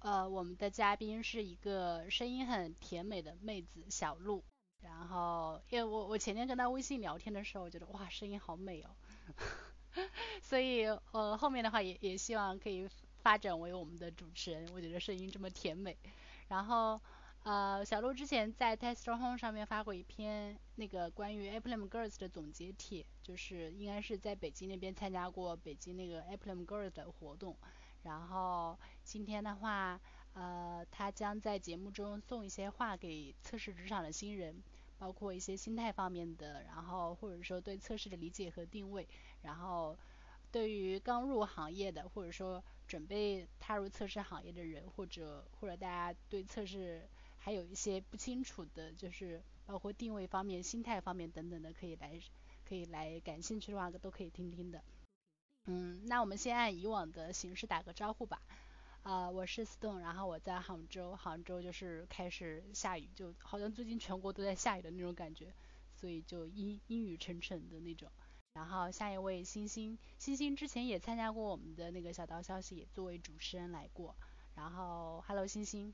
呃，我们的嘉宾是一个声音很甜美的妹子小鹿。然后，因为我我前天跟她微信聊天的时候，我觉得哇，声音好美哦。所以呃，后面的话也也希望可以发展为我们的主持人。我觉得声音这么甜美。然后呃，小鹿之前在 Test Home 上面发过一篇那个关于 Applem Girls 的总结帖，就是应该是在北京那边参加过北京那个 Applem Girls 的活动。然后今天的话，呃，他将在节目中送一些话给测试职场的新人，包括一些心态方面的，然后或者说对测试的理解和定位，然后对于刚入行业的，或者说准备踏入测试行业的人，或者或者大家对测试还有一些不清楚的，就是包括定位方面、心态方面等等的，可以来可以来感兴趣的话都可以听听的。嗯，那我们先按以往的形式打个招呼吧。啊，我是 Stone，然后我在杭州，杭州就是开始下雨，就好像最近全国都在下雨的那种感觉，所以就阴阴雨沉沉的那种。然后下一位星星，星星之前也参加过我们的那个小道消息，也作为主持人来过。然后，Hello 星星。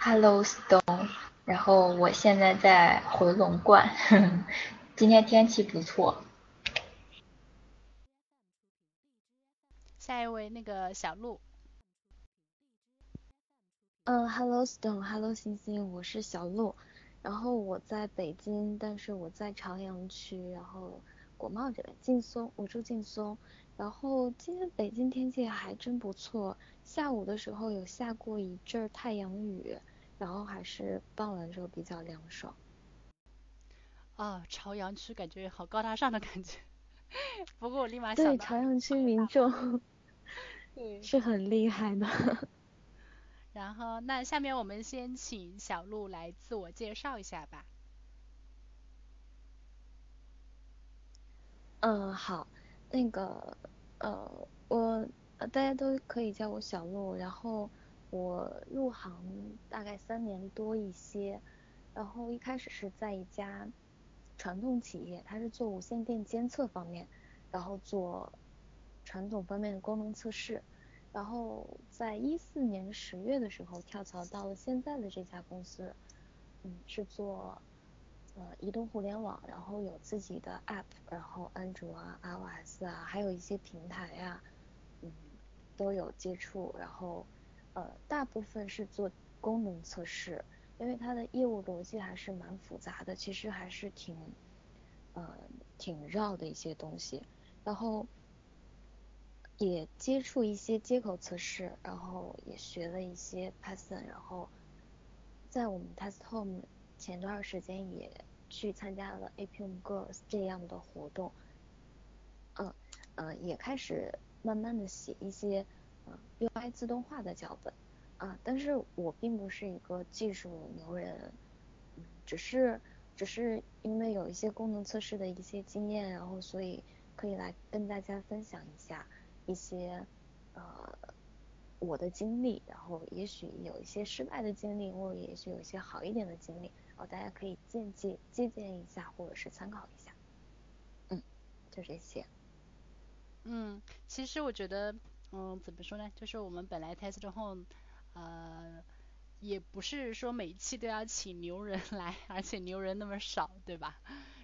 Hello Stone，然后我现在在回龙观，今天天气不错。下一位那个小鹿。嗯，Hello Stone，Hello 星星，我是小鹿，然后我在北京，但是我在朝阳区，然后国贸这边，劲松，我住劲松，然后今天北京天气还真不错，下午的时候有下过一阵太阳雨，然后还是傍晚的时候比较凉爽。啊，朝阳区感觉好高大上的感觉，不过我立马想到。对，朝阳区民众。是很厉害的。然后，那下面我们先请小鹿来自我介绍一下吧。嗯，好，那个，呃，我大家都可以叫我小鹿。然后我入行大概三年多一些，然后一开始是在一家传统企业，它是做无线电监测方面，然后做。传统方面的功能测试，然后在一四年十月的时候跳槽到了现在的这家公司，嗯，是做呃移动互联网，然后有自己的 app，然后安卓啊、iOS 啊，还有一些平台呀，嗯，都有接触，然后呃大部分是做功能测试，因为它的业务逻辑还是蛮复杂的，其实还是挺呃挺绕的一些东西，然后。也接触一些接口测试，然后也学了一些 Python，然后在我们 Test Home 前段时间也去参加了 APM Girls 这样的活动，嗯嗯，也开始慢慢的写一些嗯 UI 自动化的脚本啊，但是我并不是一个技术牛人，只是只是因为有一些功能测试的一些经验，然后所以可以来跟大家分享一下。一些呃我的经历，然后也许有一些失败的经历，或者也许有一些好一点的经历，然后大家可以借鉴借鉴一下，或者是参考一下。嗯，就这些。嗯，其实我觉得，嗯，怎么说呢？就是我们本来 test home，呃，也不是说每期都要请牛人来，而且牛人那么少，对吧？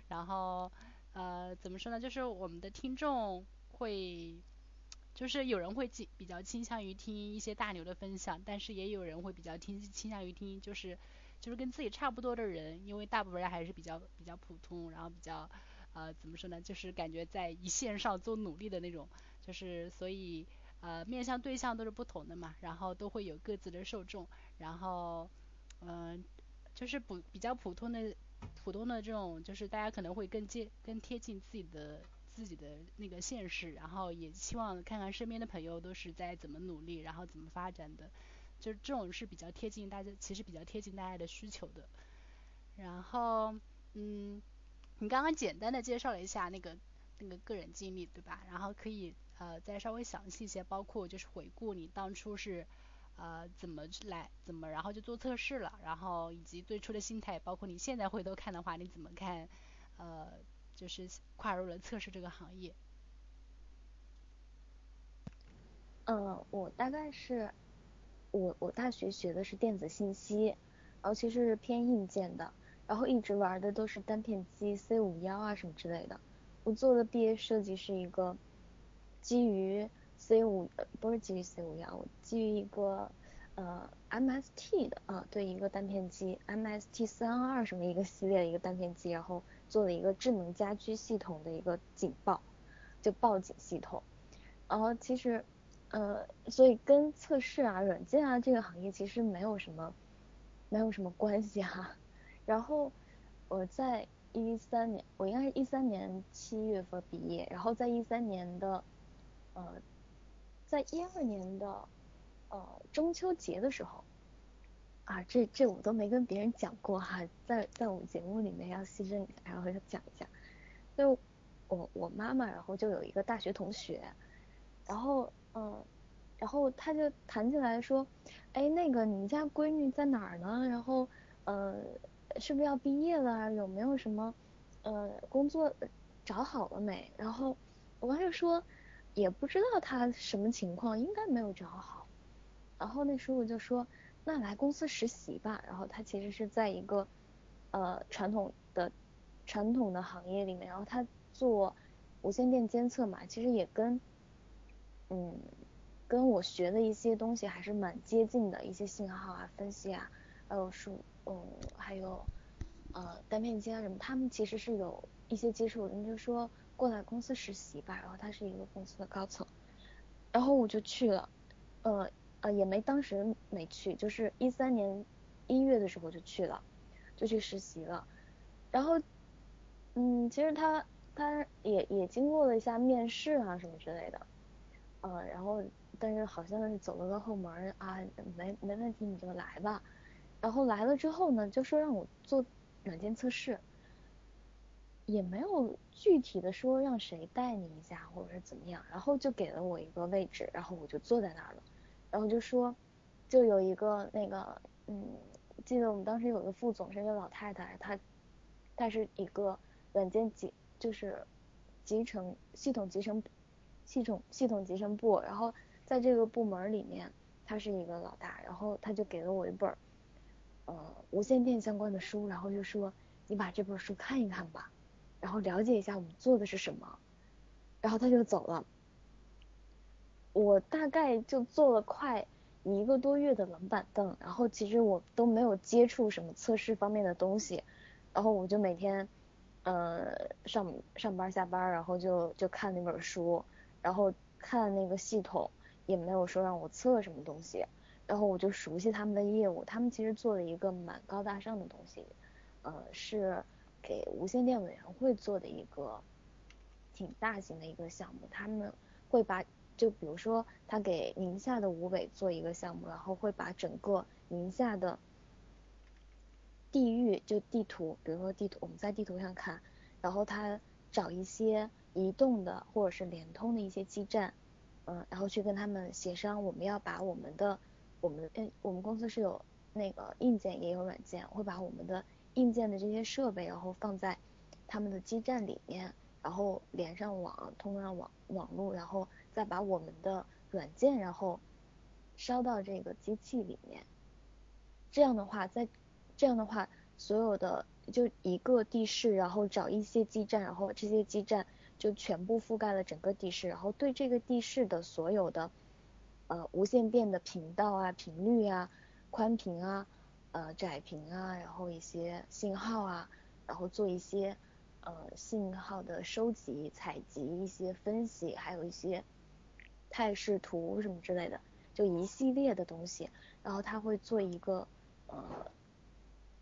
然后呃，怎么说呢？就是我们的听众会。就是有人会倾比较倾向于听一些大牛的分享，但是也有人会比较听倾向于听就是就是跟自己差不多的人，因为大部分人还是比较比较普通，然后比较呃怎么说呢，就是感觉在一线上做努力的那种，就是所以呃面向对象都是不同的嘛，然后都会有各自的受众，然后嗯就是普比较普通的普通的这种，就是大家可能会更接更贴近自己的。自己的那个现实，然后也希望看看身边的朋友都是在怎么努力，然后怎么发展的，就是这种是比较贴近大家，其实比较贴近大家的需求的。然后，嗯，你刚刚简单的介绍了一下那个那个个人经历，对吧？然后可以呃再稍微详细一些，包括就是回顾你当初是呃怎么来，怎么然后就做测试了，然后以及最初的心态，包括你现在回头看的话，你怎么看呃？就是跨入了测试这个行业。嗯，我大概是，我我大学学的是电子信息，然后其实是偏硬件的，然后一直玩的都是单片机 C 五幺啊什么之类的。我做的毕业设计是一个基于 C 五，不是基于 C 五幺，我基于一个呃 MST 的啊，对，一个单片机 MST 三二什么一个系列的一个单片机，然后做了一个智能家居系统的一个警报，就报警系统，然后其实。呃，所以跟测试啊、软件啊这个行业其实没有什么，没有什么关系哈。然后我在一三年，我应该是一三年七月份毕业，然后在一三年的，呃，在一二年的，呃中秋节的时候，啊，这这我都没跟别人讲过哈，在在我们节目里面要牺牲，然后要讲一下，就我我妈妈，然后就有一个大学同学，然后。嗯，然后他就谈起来说，哎，那个你家闺女在哪儿呢？然后，呃，是不是要毕业了？有没有什么，呃，工作找好了没？然后我妈就说，也不知道她什么情况，应该没有找好。然后那时候我就说，那来公司实习吧。然后他其实是在一个，呃，传统的传统的行业里面，然后他做无线电监测嘛，其实也跟。嗯，跟我学的一些东西还是蛮接近的，一些信号啊、分析啊，还有数，嗯，还有呃单片机啊什么，他们其实是有一些接触。人就说过来公司实习吧，然后他是一个公司的高层，然后我就去了，呃呃也没当时没去，就是一三年一月的时候就去了，就去实习了，然后嗯，其实他他也也经过了一下面试啊什么之类的。呃，然后但是好像是走了个后门啊，没没问题，你就来吧。然后来了之后呢，就说让我做软件测试，也没有具体的说让谁带你一下或者是怎么样，然后就给了我一个位置，然后我就坐在那儿了。然后就说，就有一个那个，嗯，记得我们当时有个副总是一个老太太，她，她是一个软件集，就是集成系统集成。系统系统集成部，然后在这个部门里面，他是一个老大，然后他就给了我一本，呃，无线电相关的书，然后就说你把这本书看一看吧，然后了解一下我们做的是什么，然后他就走了。我大概就坐了快一个多月的冷板凳，然后其实我都没有接触什么测试方面的东西，然后我就每天，呃，上上班下班，然后就就看那本书。然后看那个系统也没有说让我测什么东西，然后我就熟悉他们的业务，他们其实做了一个蛮高大上的东西，呃，是给无线电委员会做的一个挺大型的一个项目，他们会把就比如说他给宁夏的吴伟做一个项目，然后会把整个宁夏的地域就地图，比如说地图我们在地图上看，然后他找一些。移动的或者是联通的一些基站，嗯，然后去跟他们协商，我们要把我们的，我们嗯，我们公司是有那个硬件也有软件，会把我们的硬件的这些设备，然后放在他们的基站里面，然后连上网，通上网网络，然后再把我们的软件，然后烧到这个机器里面。这样的话，在这样的话，所有的就一个地势，然后找一些基站，然后这些基站。就全部覆盖了整个地势，然后对这个地势的所有的呃无线电的频道啊、频率啊、宽频啊、呃窄频啊，然后一些信号啊，然后做一些呃信号的收集、采集、一些分析，还有一些态势图什么之类的，就一系列的东西。然后他会做一个呃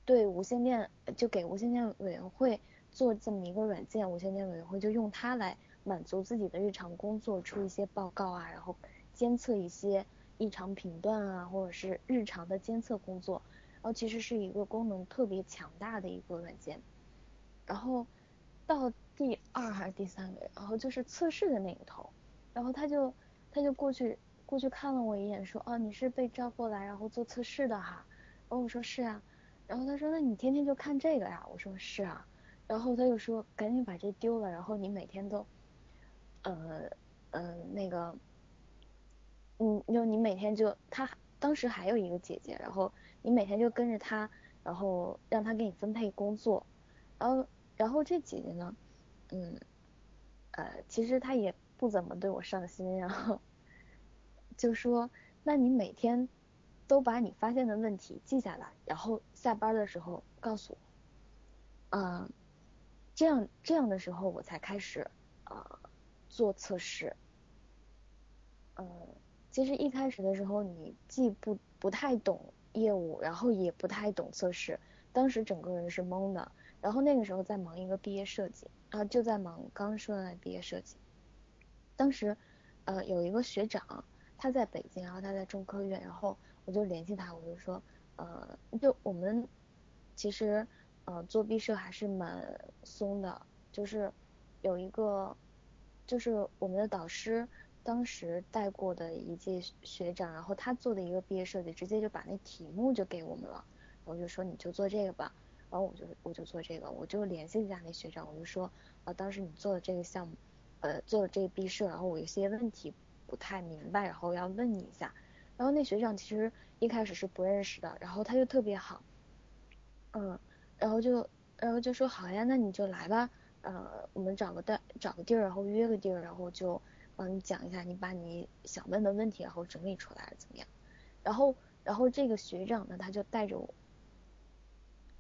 对无线电，就给无线电委员会。做这么一个软件，无线电委员会就用它来满足自己的日常工作，出一些报告啊，然后监测一些异常频段啊，或者是日常的监测工作。然后其实是一个功能特别强大的一个软件。然后到第二还是第三个，然后就是测试的那个头，然后他就他就过去过去看了我一眼，说，哦，你是被招过来然后做测试的哈。然后我说是啊。然后他说，那你天天就看这个呀？我说是啊。然后他就说：“赶紧把这丢了，然后你每天都，呃，呃，那个，嗯，就你每天就他当时还有一个姐姐，然后你每天就跟着他，然后让他给你分配工作，然后然后这姐姐呢，嗯，呃，其实她也不怎么对我上心，然后就说，那你每天都把你发现的问题记下来，然后下班的时候告诉我，嗯，这样这样的时候我才开始呃做测试，嗯。其实一开始的时候，你既不不太懂业务，然后也不太懂测试，当时整个人是懵的。然后那个时候在忙一个毕业设计，啊，就在忙刚说的毕业设计。当时，呃，有一个学长，他在北京，然后他在中科院，然后我就联系他，我就说，呃，就我们其实，呃，做毕设还是蛮松的，就是有一个，就是我们的导师。当时带过的一届学长，然后他做的一个毕业设计，直接就把那题目就给我们了，我就说你就做这个吧，然后我就我就做这个，我就联系一下那学长，我就说，呃，当时你做的这个项目，呃，做了这个毕设，然后我有些问题不太明白，然后要问你一下，然后那学长其实一开始是不认识的，然后他就特别好，嗯，然后就然后就说好呀，那你就来吧，呃，我们找个带找个地儿，然后约个地儿，然后就。帮你讲一下，你把你想问的问题，然后整理出来怎么样？然后，然后这个学长呢，他就带着我，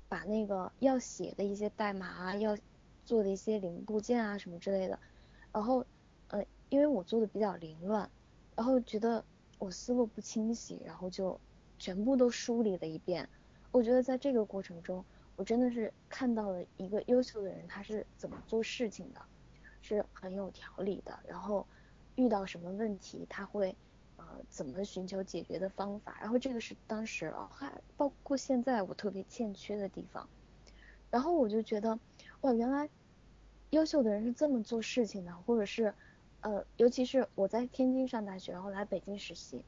把那个要写的一些代码啊，要做的一些零部件啊什么之类的，然后，呃，因为我做的比较凌乱，然后觉得我思路不清晰，然后就全部都梳理了一遍。我觉得在这个过程中，我真的是看到了一个优秀的人他是怎么做事情的，是很有条理的，然后。遇到什么问题，他会呃怎么寻求解决的方法，然后这个是当时啊还包括现在我特别欠缺的地方，然后我就觉得哇原来优秀的人是这么做事情的，或者是呃尤其是我在天津上大学，然后来北京实习，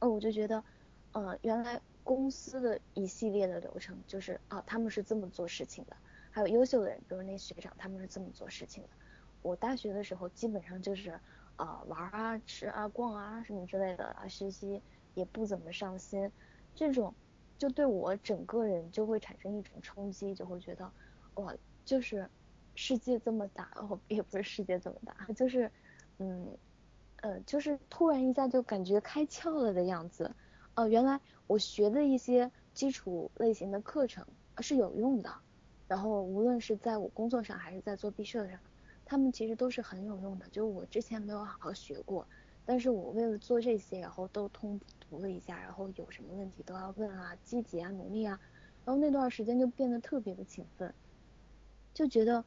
哦我就觉得呃原来公司的一系列的流程就是啊他们是这么做事情的，还有优秀的人，比如那学长他们是这么做事情的，我大学的时候基本上就是。啊玩啊吃啊逛啊什么之类的啊学习也不怎么上心，这种就对我整个人就会产生一种冲击，就会觉得哇就是世界这么大哦也不是世界这么大，就是嗯呃就是突然一下就感觉开窍了的样子，哦原来我学的一些基础类型的课程是有用的，然后无论是在我工作上还是在做毕设上。他们其实都是很有用的，就我之前没有好好学过，但是我为了做这些，然后都通读了一下，然后有什么问题都要问啊，积极啊，努力啊，然后那段时间就变得特别的勤奋，就觉得，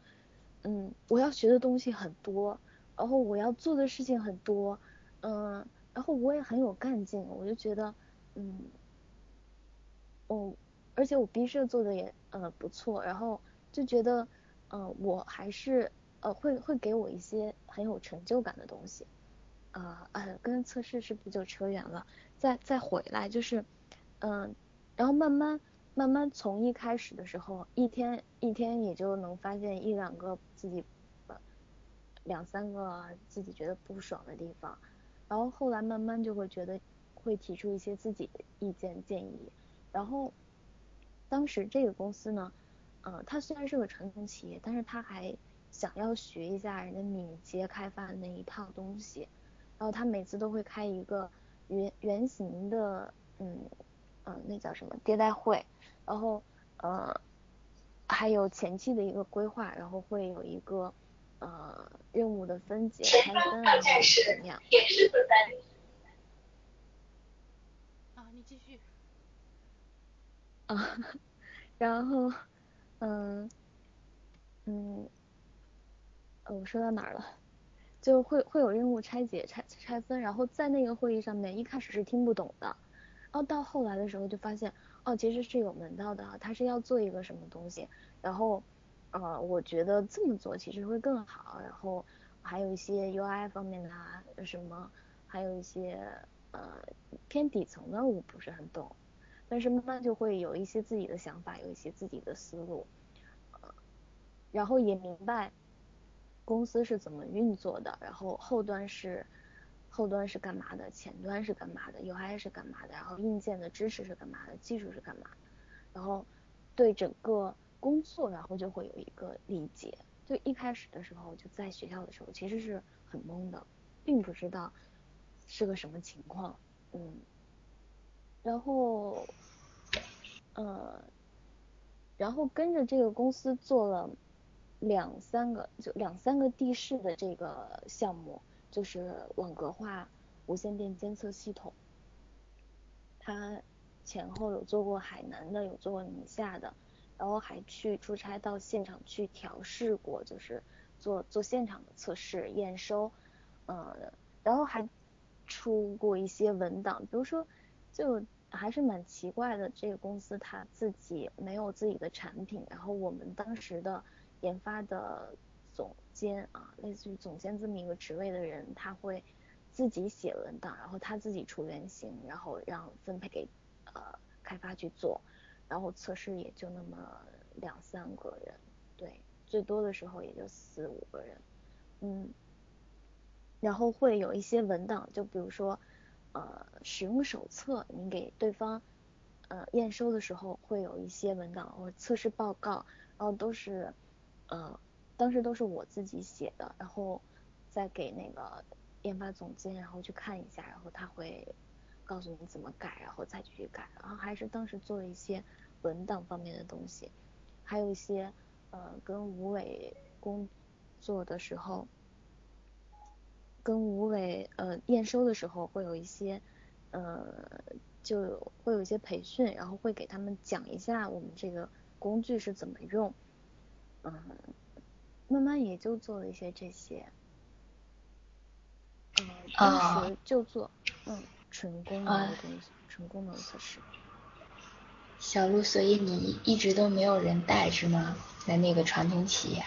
嗯，我要学的东西很多，然后我要做的事情很多，嗯，然后我也很有干劲，我就觉得，嗯，哦，而且我毕设做的也呃不错，然后就觉得，嗯，我还是。呃，会会给我一些很有成就感的东西，啊呃，跟测试是不是就扯远了？再再回来就是，嗯，然后慢慢慢慢从一开始的时候，一天一天也就能发现一两个自己，两三个自己觉得不爽的地方，然后后来慢慢就会觉得会提出一些自己的意见建议，然后当时这个公司呢，呃，它虽然是个传统企业，但是它还想要学一下人家敏捷开发的那一套东西，然后他每次都会开一个圆圆形的，嗯嗯，那叫什么迭代会，然后呃还有前期的一个规划，然后会有一个呃任务的分解拆分啊怎么样？啊，你继续。啊，然后嗯嗯。呃，我说到哪儿了？就会会有任务拆解、拆拆分，然后在那个会议上面，一开始是听不懂的，然后到后来的时候就发现，哦，其实是有门道的，他是要做一个什么东西，然后，呃，我觉得这么做其实会更好，然后还有一些 UI 方面的什么，还有一些呃偏底层的我不是很懂，但是慢慢就会有一些自己的想法，有一些自己的思路，呃，然后也明白。公司是怎么运作的？然后后端是后端是干嘛的，前端是干嘛的，UI 是干嘛的，然后硬件的知识是干嘛的，技术是干嘛的，然后对整个工作，然后就会有一个理解。就一开始的时候，就在学校的时候，其实是很懵的，并不知道是个什么情况，嗯，然后，呃，然后跟着这个公司做了两三个，就两三个地市的这个项目，就是网格化无线电监测系统，他前后有做过海南的，有做过宁夏的。然后还去出差到现场去调试过，就是做做现场的测试验收，嗯，然后还出过一些文档，比如说就还是蛮奇怪的，这个公司他自己没有自己的产品，然后我们当时的研发的总监啊，类似于总监这么一个职位的人，他会自己写文档，然后他自己出原型，然后让分配给呃开发去做。然后测试也就那么两三个人，对，最多的时候也就四五个人，嗯，然后会有一些文档，就比如说，呃，使用手册，你给对方，呃，验收的时候会有一些文档或测试报告，然后都是，呃，当时都是我自己写的，然后再给那个研发总监，然后去看一下，然后他会。告诉你怎么改，然后再去改，然后还是当时做了一些文档方面的东西，还有一些呃跟吴伟工作的时候，跟吴伟呃验收的时候会有一些呃就会有一些培训，然后会给他们讲一下我们这个工具是怎么用，嗯，慢慢也就做了一些这些，嗯，当时就做，嗯。纯功能的东西，纯功能测试。小鹿，所以你一直都没有人带是吗？在那个传统企业？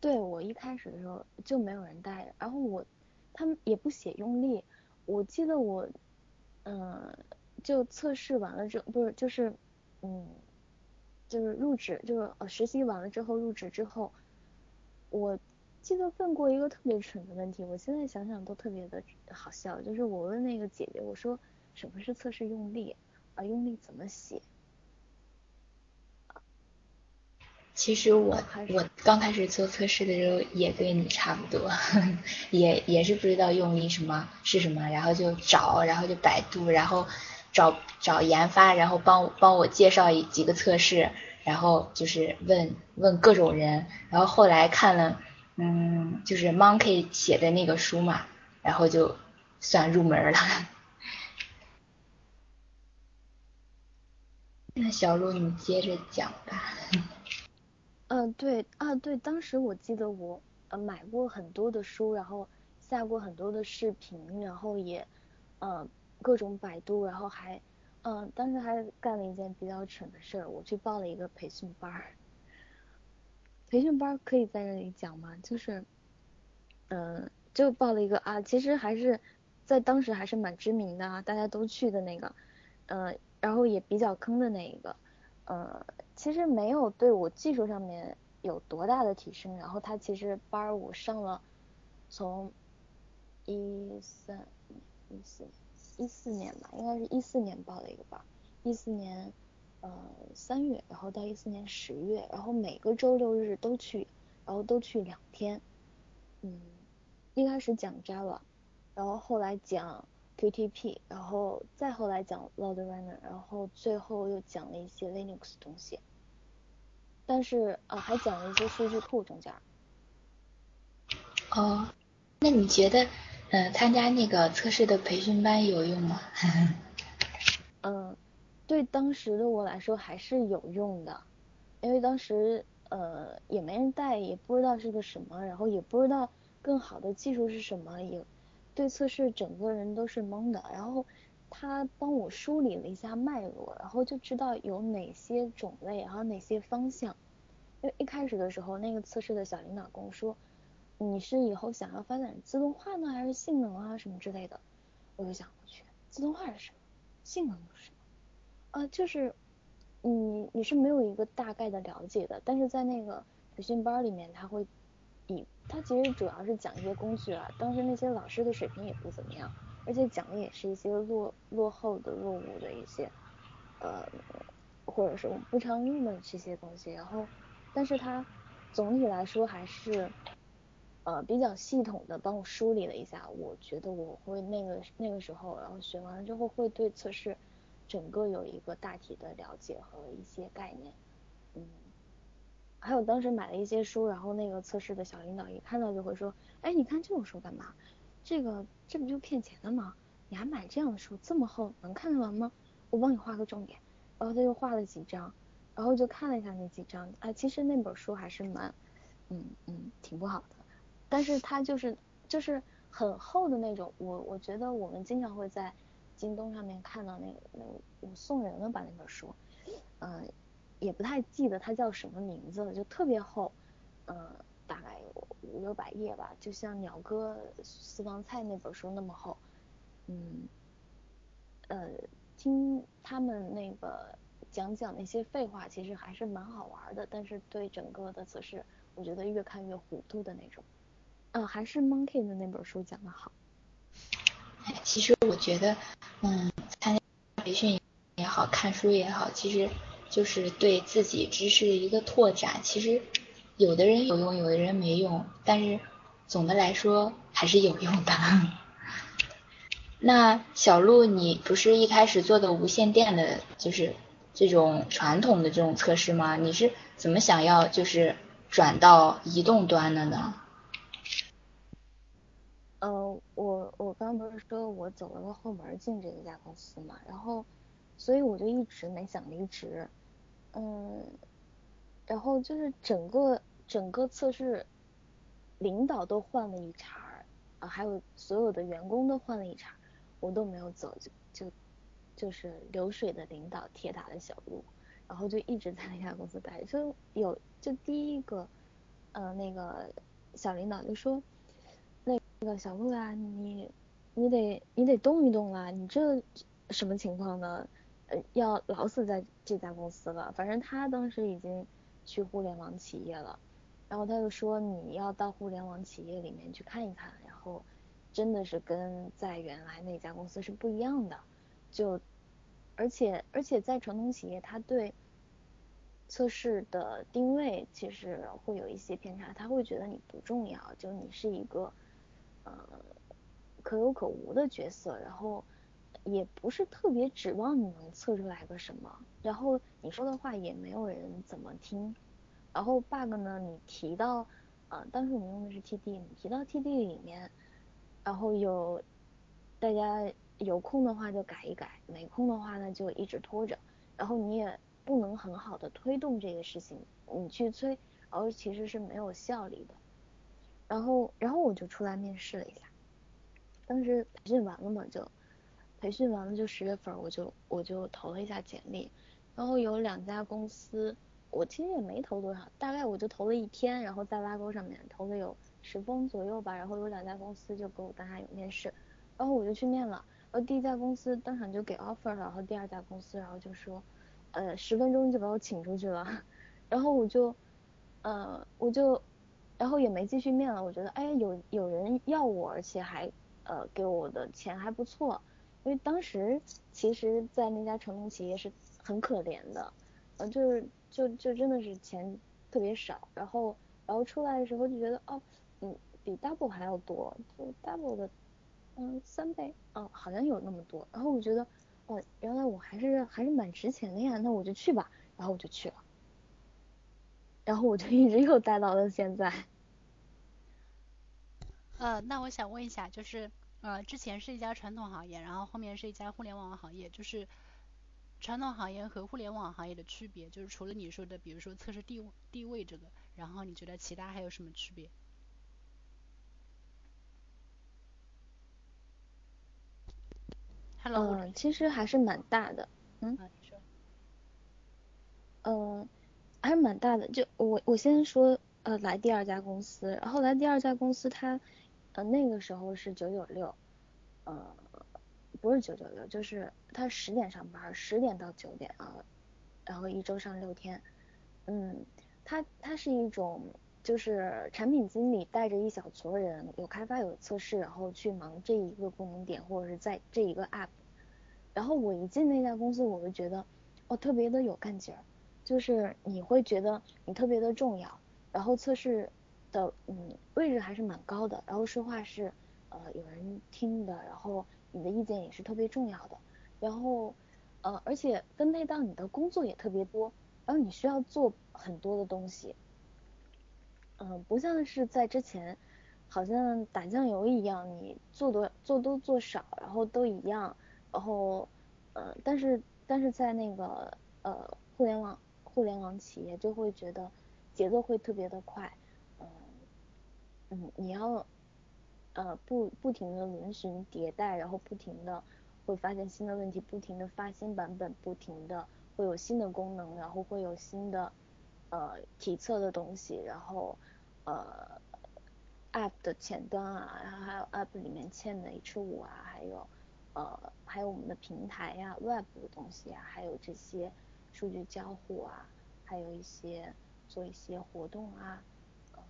对，我一开始的时候就没有人带，然后我他们也不写用力。我记得我，嗯，就测试完了之后，不是就是，嗯，就是入职，就是呃实习完了之后入职之后，我。记得问过一个特别蠢的问题，我现在想想都特别的好笑。就是我问那个姐姐，我说什么是测试用力啊？用力怎么写？其实我我刚开始做测试的时候也跟你差不多，也也是不知道用力什么是什么，然后就找，然后就百度，然后找找研发，然后帮帮我介绍几个测试，然后就是问问各种人，然后后来看了。嗯，就是 Monkey 写的那个书嘛，然后就算入门了。那小鹿，你接着讲吧。嗯，对啊，对，当时我记得我呃买过很多的书，然后下过很多的视频，然后也呃各种百度，然后还嗯当时还干了一件比较蠢的事儿，我去报了一个培训班儿。培训班可以在这里讲吗？就是，嗯，就报了一个啊，其实还是在当时还是蛮知名的啊，大家都去的那个，嗯，然后也比较坑的那一个，呃，其实没有对我技术上面有多大的提升，然后他其实班我上了，从一三一四一四年吧，应该是一四年报的一个班，一四年。呃，三月，然后到一四年十月，然后每个周六日都去，然后都去两天。嗯，一开始讲 Java，然后后来讲 QTP，然后再后来讲 Load Runner，然后最后又讲了一些 Linux 东西。但是啊，还讲了一些数据库中间。哦，那你觉得，嗯，参加那个测试的培训班有用吗？嗯。对当时的我来说还是有用的，因为当时呃也没人带，也不知道是个什么，然后也不知道更好的技术是什么，也对测试整个人都是懵的。然后他帮我梳理了一下脉络，然后就知道有哪些种类，然后哪些方向。因为一开始的时候，那个测试的小领导跟我说，你是以后想要发展自动化呢，还是性能啊什么之类的？我就想，我去，自动化是什么？性能是什么？啊，就是，你你是没有一个大概的了解的，但是在那个培训班里面，他会以他其实主要是讲一些工具啊，当时那些老师的水平也不怎么样，而且讲的也是一些落落后的落伍的一些呃或者是我不常用的这些东西，然后但是它总体来说还是呃比较系统的帮我梳理了一下，我觉得我会那个那个时候，然后学完了之后会对测试整个有一个大体的了解和一些概念，嗯。还有当时买了一些书，然后那个测试的小领导一看到就会说，哎，你看这种书干嘛？这个这不就骗钱的吗？你还买这样的书，这么厚，能看得完吗？我帮你画个重点。然后他又画了几张，然后就看了一下那几张，啊，其实那本书还是蛮，嗯嗯，挺不好的。但是它就是就是很厚的那种，我我觉得我们经常会在京东上面看到那个那我送人了吧那本书，嗯。也不太记得它叫什么名字了，就特别厚，嗯，大概有五六百页吧，就像鸟哥私房菜那本书那么厚，嗯，呃，听他们那个讲讲那些废话，其实还是蛮好玩的，但是对整个的测试，我觉得越看越糊涂的那种，嗯，还是 Monkey 的那本书讲的好。其实我觉得，嗯，参加培训也好看书也好，其实。就是对自己知识的一个拓展，其实有的人有用，有的人没用，但是总的来说还是有用的。那小鹿，你不是一开始做的无线电的，就是这种传统的这种测试吗？你是怎么想要就是转到移动端的呢？呃，我我刚不是说我走了个后门进这一家公司嘛，然后。所以我就一直没想离职，嗯，然后就是整个整个测试领导都换了一茬，啊，还有所有的员工都换了一茬，我都没有走，就就就是流水的领导，铁打的小路，然后就一直在那家公司待着。就有就第一个，呃，那个小领导就说，那个小鹿啊，你你得你得动一动啦，你这什么情况呢？呃，要老死在这家公司了。反正他当时已经去互联网企业了，然后他就说你要到互联网企业里面去看一看，然后真的是跟在原来那家公司是不一样的。就而且而且在传统企业，他对测试的定位其实会有一些偏差，他会觉得你不重要，就你是一个呃可有可无的角色，然后。也不是特别指望你能测出来个什么，然后你说的话也没有人怎么听，然后 bug 呢，你提到，呃，当时我们用的是 TD，你提到 TD 里面，然后有大家有空的话就改一改，没空的话呢就一直拖着，然后你也不能很好的推动这个事情，你去催，然后其实是没有效力的，然后然后我就出来面试了一下，当时培训完了嘛就。培训完了就十月份，我就我就投了一下简历，然后有两家公司，我其实也没投多少，大概我就投了一天，然后在拉钩上面投了有十封左右吧，然后有两家公司就给我当下有面试，然后我就去面了，然后第一家公司当场就给 offer 了，然后第二家公司然后就说，呃十分钟就把我请出去了，然后我就，呃我就，然后也没继续面了，我觉得哎有有人要我，而且还呃给我的钱还不错。因为当时其实，在那家传统企业是很可怜的，呃，就是就就真的是钱特别少，然后然后出来的时候就觉得哦，嗯，比 double 还要多，就 double 的，嗯，三倍，嗯，好像有那么多，然后我觉得，哦，原来我还是还是蛮值钱的呀，那我就去吧，然后我就去了，然后我就一直又待到了现在。呃，那我想问一下，就是。呃，之前是一家传统行业，然后后面是一家互联网行业，就是传统行业和互联网行业的区别，就是除了你说的，比如说测试地地位这个，然后你觉得其他还有什么区别？Hello，嗯，其实还是蛮大的，嗯，嗯，还是蛮大的。就我我先说，呃，来第二家公司，然后来第二家公司，他。呃，那个时候是九九六，呃，不是九九六，就是他十点上班，十点到九点啊，然后一周上六天，嗯，他他是一种就是产品经理带着一小撮人，有开发有测试，然后去忙这一个功能点或者是在这一个 app。然后我一进那家公司，我就觉得哦特别的有干劲儿，就是你会觉得你特别的重要，然后测试的嗯位置还是蛮高的，然后说话是呃有人听的，然后你的意见也是特别重要的，然后呃而且分配到你的工作也特别多，然后你需要做很多的东西，嗯不像是在之前好像打酱油一样，你做多做多做少，然后都一样。然后，呃，但是但是在那个呃互联网互联网企业就会觉得节奏会特别的快，嗯嗯，你要呃不不停的轮询迭代，然后不停的会发现新的问题，不停的发新版本，不停的会有新的功能，然后会有新的呃体测的东西，然后呃 app 的前端啊，然后还有 app 里面嵌的 H 五啊，还有。呃，还有我们的平台呀，Web 的东西啊，还有这些数据交互啊，还有一些做一些活动啊，呃，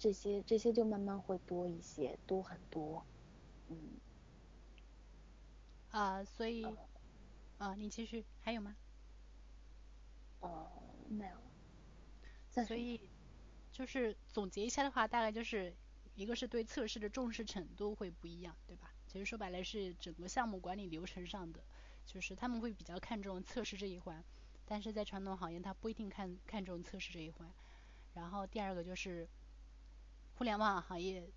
这些这些就慢慢会多一些，多很多，嗯。啊，所以，啊，你继续，还有吗？呃，没有。所以，就是总结一下的话，大概就是一个是对测试的重视程度会不一样，对吧？其实说白了是整个项目管理流程上的，就是他们会比较看重测试这一环，但是在传统行业他不一定看看重测试这一环。然后第二个就是互联网行业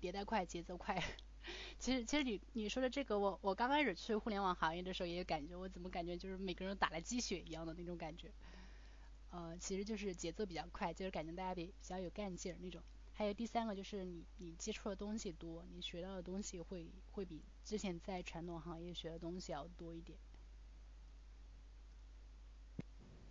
迭代快，节奏快。其实其实你你说的这个，我我刚开始去互联网行业的时候也有感觉，我怎么感觉就是每个人打了鸡血一样的那种感觉。呃，其实就是节奏比较快，就是感觉大家比比较有干劲儿那种。还有第三个就是你你接触的东西多，你学到的东西会会比之前在传统行业学的东西要多一点。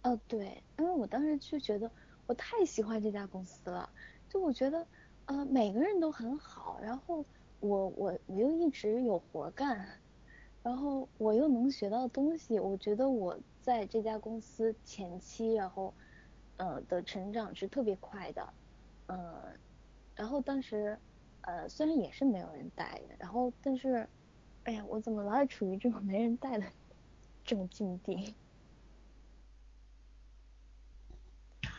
哦，对，因为我当时就觉得我太喜欢这家公司了，就我觉得呃每个人都很好，然后我我我又一直有活干，然后我又能学到东西，我觉得我在这家公司前期然后呃的成长是特别快的，嗯。然后当时，呃，虽然也是没有人带的，然后但是，哎呀，我怎么老是处于这种没人带的这种境地？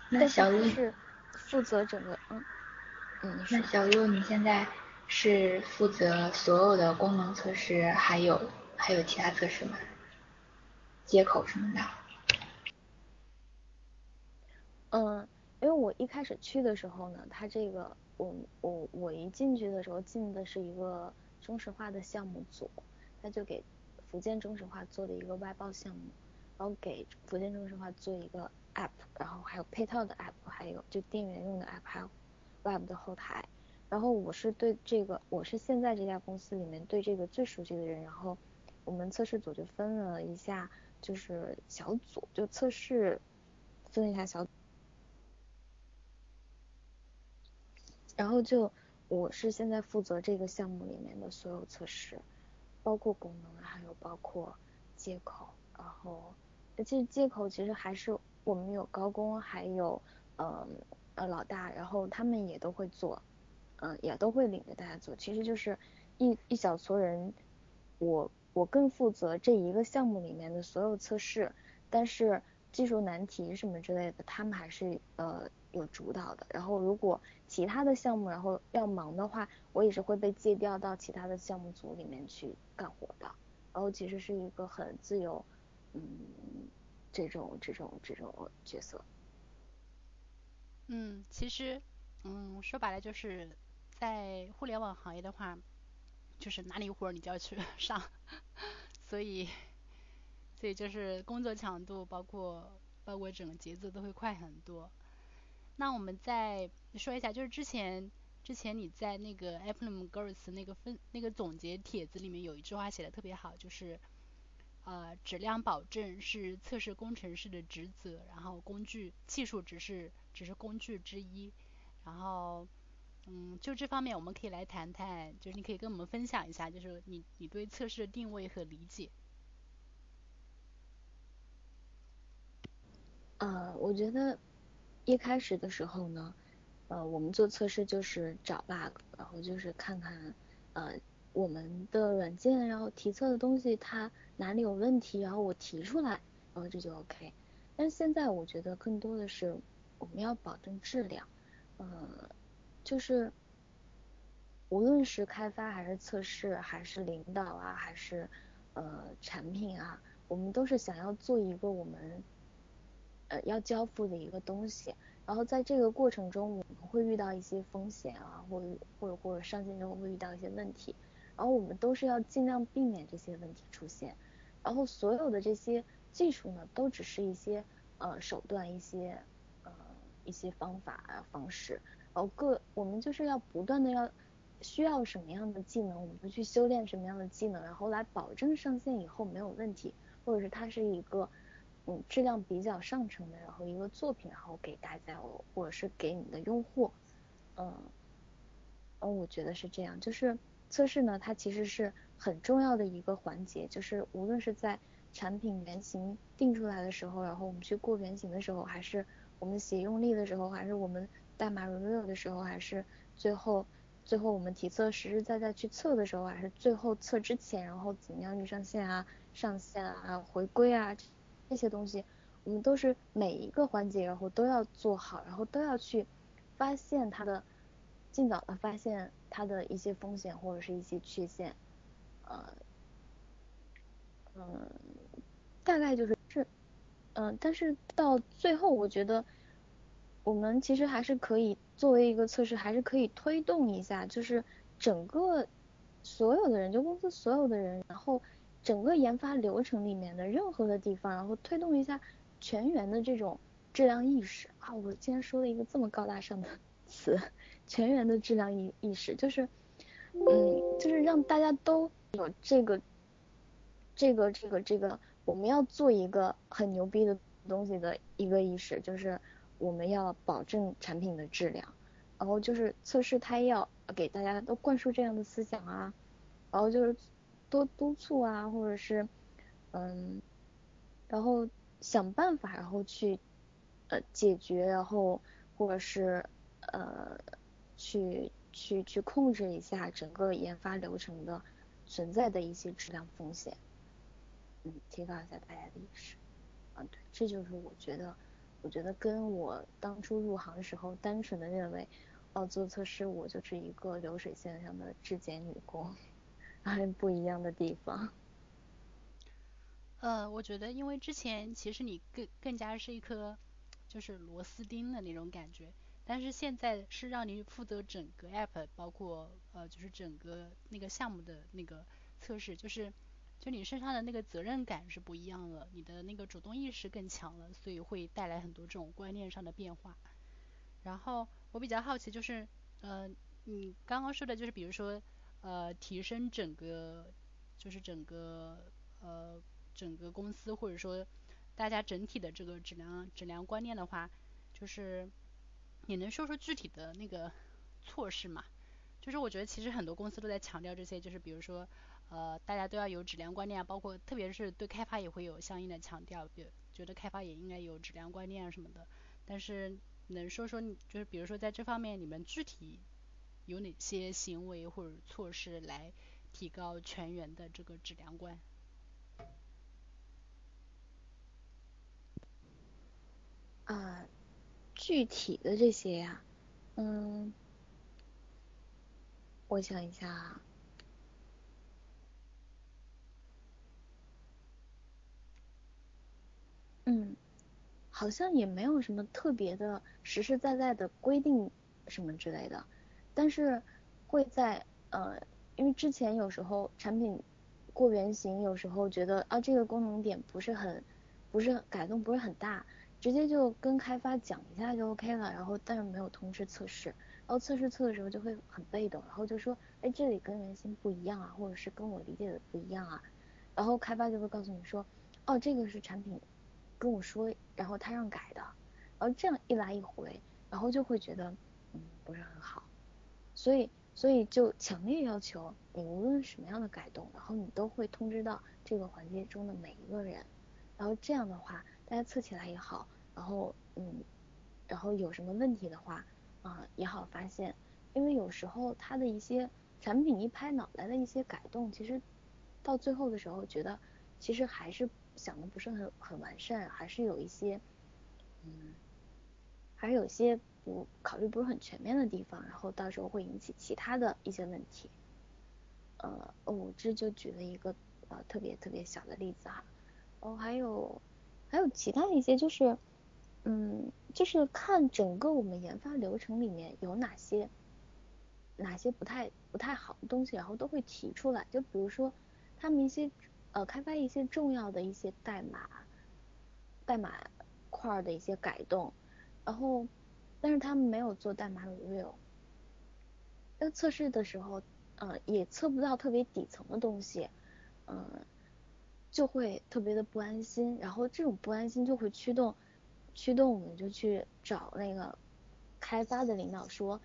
那小鹿是负责整个，嗯，嗯，那小鹿你现在是负责所有的功能测试，还有还有其他测试吗？接口什么的？嗯，因为我一开始去的时候呢，他这个。我我我一进去的时候进的是一个中石化的项目组，他就给福建中石化做的一个外包项目，然后给福建中石化做一个 app，然后还有配套的 app，还有就店员用的 app，还有 web 的后台。然后我是对这个，我是现在这家公司里面对这个最熟悉的人。然后我们测试组就分了一下，就是小组就测试分一下小组。然后就我是现在负责这个项目里面的所有测试，包括功能，还有包括接口。然后，其实接口其实还是我们有高工，还有嗯呃老大，然后他们也都会做，嗯也都会领着大家做。其实就是一一小撮人，我我更负责这一个项目里面的所有测试，但是技术难题什么之类的，他们还是呃。有主导的，然后如果其他的项目然后要忙的话，我也是会被借调到其他的项目组里面去干活的，然后其实是一个很自由，嗯，这种这种这种角色。嗯，其实，嗯，说白了就是在互联网行业的话，就是哪里有活你就要去 上，所以，所以就是工作强度包括包括整个节奏都会快很多。那我们再说一下，就是之前之前你在那个 Apple Girls 那个分那个总结帖子里面有一句话写的特别好，就是呃质量保证是测试工程师的职责，然后工具技术只是只是工具之一，然后嗯就这方面我们可以来谈谈，就是你可以跟我们分享一下，就是你你对测试的定位和理解。呃，我觉得。一开始的时候呢，呃，我们做测试就是找 bug，然后就是看看呃我们的软件，然后提测的东西它哪里有问题，然后我提出来，然后这就 OK。但是现在我觉得更多的是我们要保证质量，呃，就是无论是开发还是测试，还是领导啊，还是呃产品啊，我们都是想要做一个我们呃要交付的一个东西。然后在这个过程中，我们会遇到一些风险啊，或者或者或者上线之后会遇到一些问题，然后我们都是要尽量避免这些问题出现。然后所有的这些技术呢，都只是一些呃手段，一些呃一些方法啊方式。然后各我们就是要不断的要需要什么样的技能，我们就去修炼什么样的技能，然后来保证上线以后没有问题，或者是它是一个。嗯，质量比较上乘的，然后一个作品，然后给大家，我我是给你的用户，嗯，嗯，我觉得是这样，就是测试呢，它其实是很重要的一个环节，就是无论是在产品原型定出来的时候，然后我们去过原型的时候，还是我们写用例的时候，还是我们代码 review 的时候，还是最后最后我们体测实实在在去测的时候，还是最后测之前，然后怎么样去上线啊，上线啊，回归啊。这些东西，我们都是每一个环节，然后都要做好，然后都要去发现它的，尽早的发现它的一些风险或者是一些缺陷，呃，嗯，大概就是这，嗯，但是到最后，我觉得我们其实还是可以作为一个测试，还是可以推动一下，就是整个所有的人，就公司所有的人，然后。整个研发流程里面的任何的地方，然后推动一下全员的这种质量意识啊！我竟然说了一个这么高大上的 词，全员的质量意意识，就是，嗯，就是让大家都有这个，这个这个这个，我们要做一个很牛逼的东西的一个意识，就是我们要保证产品的质量，然后就是测试它要给大家都灌输这样的思想啊，然后就是。多督促啊，或者是，嗯，然后想办法，然后去，呃，解决，然后或者是呃，去去去控制一下整个研发流程的存在的一些质量风险，嗯，提高一下大家的意识，啊，对，这就是我觉得，我觉得跟我当初入行时候单纯的认为，哦，做测试我就是一个流水线上的质检女工。还不一样的地方。呃，我觉得，因为之前其实你更更加是一颗就是螺丝钉的那种感觉，但是现在是让你负责整个 app，包括呃就是整个那个项目的那个测试，就是就你身上的那个责任感是不一样了，你的那个主动意识更强了，所以会带来很多这种观念上的变化。然后我比较好奇就是，呃，你刚刚说的就是比如说。呃，提升整个就是整个呃整个公司或者说大家整体的这个质量质量观念的话，就是你能说说具体的那个措施吗？就是我觉得其实很多公司都在强调这些，就是比如说呃大家都要有质量观念啊，包括特别是对开发也会有相应的强调，比觉得开发也应该有质量观念啊什么的。但是能说说就是比如说在这方面你们具体。有哪些行为或者措施来提高全员的这个质量观？啊，具体的这些呀，嗯，我想一下啊，嗯，好像也没有什么特别的实实在在的规定什么之类的。但是会在呃，因为之前有时候产品过原型，有时候觉得啊这个功能点不是很，不是改动不是很大，直接就跟开发讲一下就 OK 了，然后但是没有通知测试，然后测试测的时候就会很被动，然后就说哎这里跟原型不一样啊，或者是跟我理解的不一样啊，然后开发就会告诉你说哦这个是产品跟我说，然后他让改的，然后这样一来一回，然后就会觉得嗯不是很好。所以，所以就强烈要求你，无论什么样的改动，然后你都会通知到这个环节中的每一个人，然后这样的话，大家测起来也好，然后，嗯，然后有什么问题的话，啊也好发现，因为有时候它的一些产品一拍脑袋的一些改动，其实到最后的时候觉得其实还是想的不是很很完善，还是有一些嗯，还是有些不考虑不是很全面的地方，然后到时候会引起其他的一些问题。呃，我这就举了一个呃特别特别小的例子哈，哦还有还有其他一些就是，嗯就是看整个我们研发流程里面有哪些哪些不太不太好的东西，然后都会提出来，就比如说他们一些呃开发一些重要的一些代码代码块的一些改动，然后但是他们没有做代码 review，要测试的时候。嗯，也测不到特别底层的东西，嗯，就会特别的不安心，然后这种不安心就会驱动，驱动我们就去找那个开发的领导说，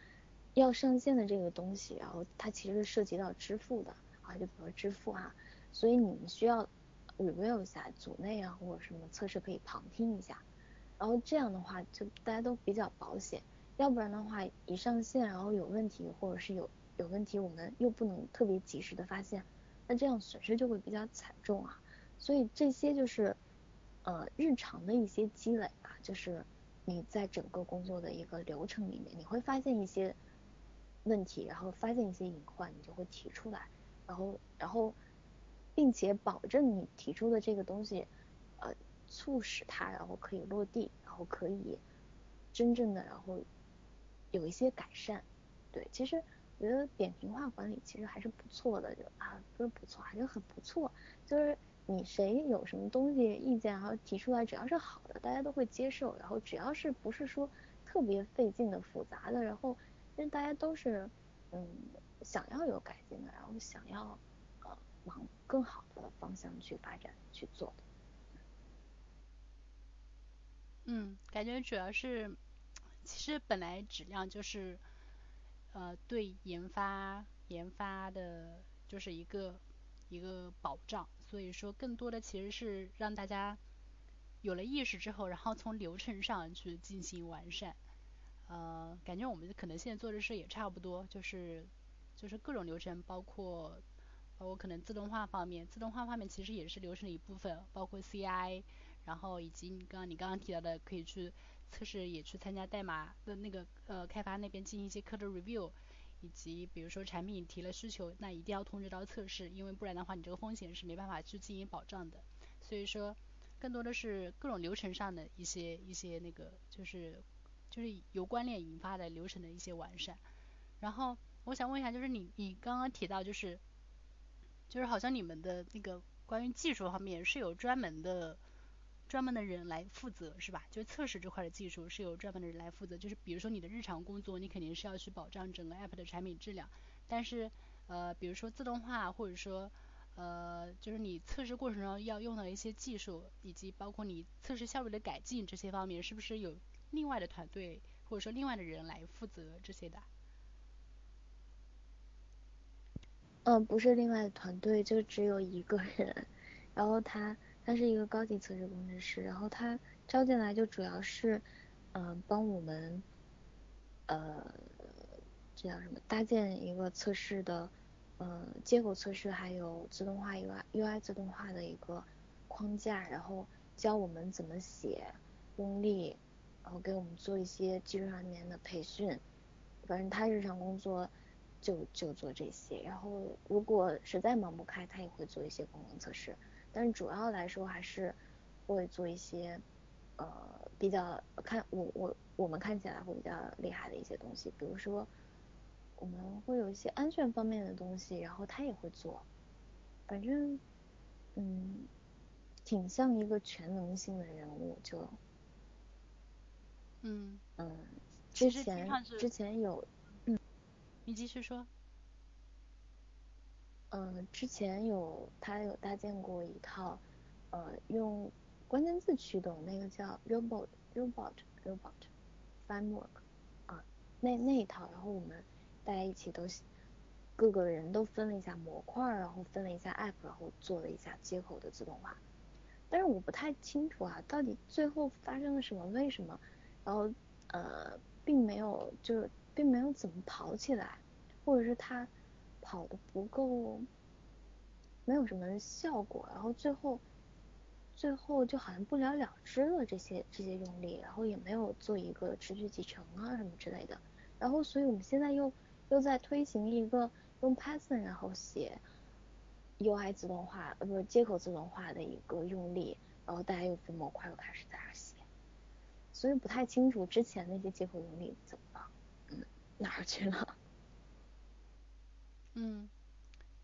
要上线的这个东西，然后它其实是涉及到支付的啊，就比如支付哈，所以你们需要 review 一下组内啊或者什么测试可以旁听一下，然后这样的话就大家都比较保险，要不然的话一上线然后有问题或者是有。有问题，我们又不能特别及时的发现，那这样损失就会比较惨重啊。所以这些就是呃日常的一些积累吧，就是你在整个工作的一个流程里面，你会发现一些问题，然后发现一些隐患，你就会提出来，然后然后并且保证你提出的这个东西促使它然后可以落地，然后可以真正的然后有一些改善。对，其实。我觉得扁平化管理其实还是不错的，就啊不是不错，还是很不错。就是你谁有什么东西意见，然后提出来，只要是好的，大家都会接受。然后只要是不是说特别费劲的、复杂的，然后因为大家都是嗯想要有改进的，然后想要呃往更好的方向去发展去做的。嗯，感觉主要是其实本来质量就是。呃，对研发研发的就是一个一个保障，所以说更多的其实是让大家有了意识之后，然后从流程上去进行完善。呃，感觉我们可能现在做的事也差不多，就是就是各种流程，包括包括可能自动化方面，自动化方面其实也是流程的一部分，包括 CI，然后以及你刚刚你刚刚提到的可以去。测试也去参加代码的那个呃开发那边进行一些 code review，以及比如说产品提了需求，那一定要通知到测试，因为不然的话你这个风险是没办法去进行保障的。所以说更多的是各种流程上的一些一些那个就是就是由关联引发的流程的一些完善。然后我想问一下，就是你你刚刚提到就是就是好像你们的那个关于技术方面是有专门的。专门的人来负责是吧？就是测试这块的技术是由专门的人来负责。就是比如说你的日常工作，你肯定是要去保障整个 app 的产品质量。但是呃，比如说自动化或者说呃，就是你测试过程中要用到一些技术，以及包括你测试效率的改进这些方面，是不是有另外的团队或者说另外的人来负责这些的？嗯，不是另外的团队，就只有一个人，然后他。他是一个高级测试工程师，然后他招进来就主要是，嗯，帮我们，呃，这叫什么？搭建一个测试的，呃，接口测试还有自动化 UI UI 自动化的一个框架，然后教我们怎么写，用力，然后给我们做一些技术上面的培训。反正他日常工作就就做这些，然后如果实在忙不开，他也会做一些功能测试。但是主要来说还是会做一些呃比较看我我我们看起来会比较厉害的一些东西，比如说我们会有一些安全方面的东西，然后他也会做，反正嗯挺像一个全能性的人物就嗯嗯之前之前有嗯你继续说。嗯，之前有他有搭建过一套，呃，用关键字驱动那个叫 robot robot robot framework 啊，那那一套，然后我们大家一起都各个人都分了一下模块，然后分了一下 app，然后做了一下接口的自动化。但是我不太清楚啊，到底最后发生了什么，为什么？然后呃，并没有就是并没有怎么跑起来，或者是他跑的不够，没有什么效果，然后最后最后就好像不了了之了这些这些用力，然后也没有做一个持续集成啊什么之类的，然后所以我们现在又又在推行一个用 Python 然后写 UI 自动化呃不是接口自动化的一个用力，然后大家又分模块又开始在那写。所以不太清楚之前那些接口用力怎么了，嗯，哪儿去了？嗯，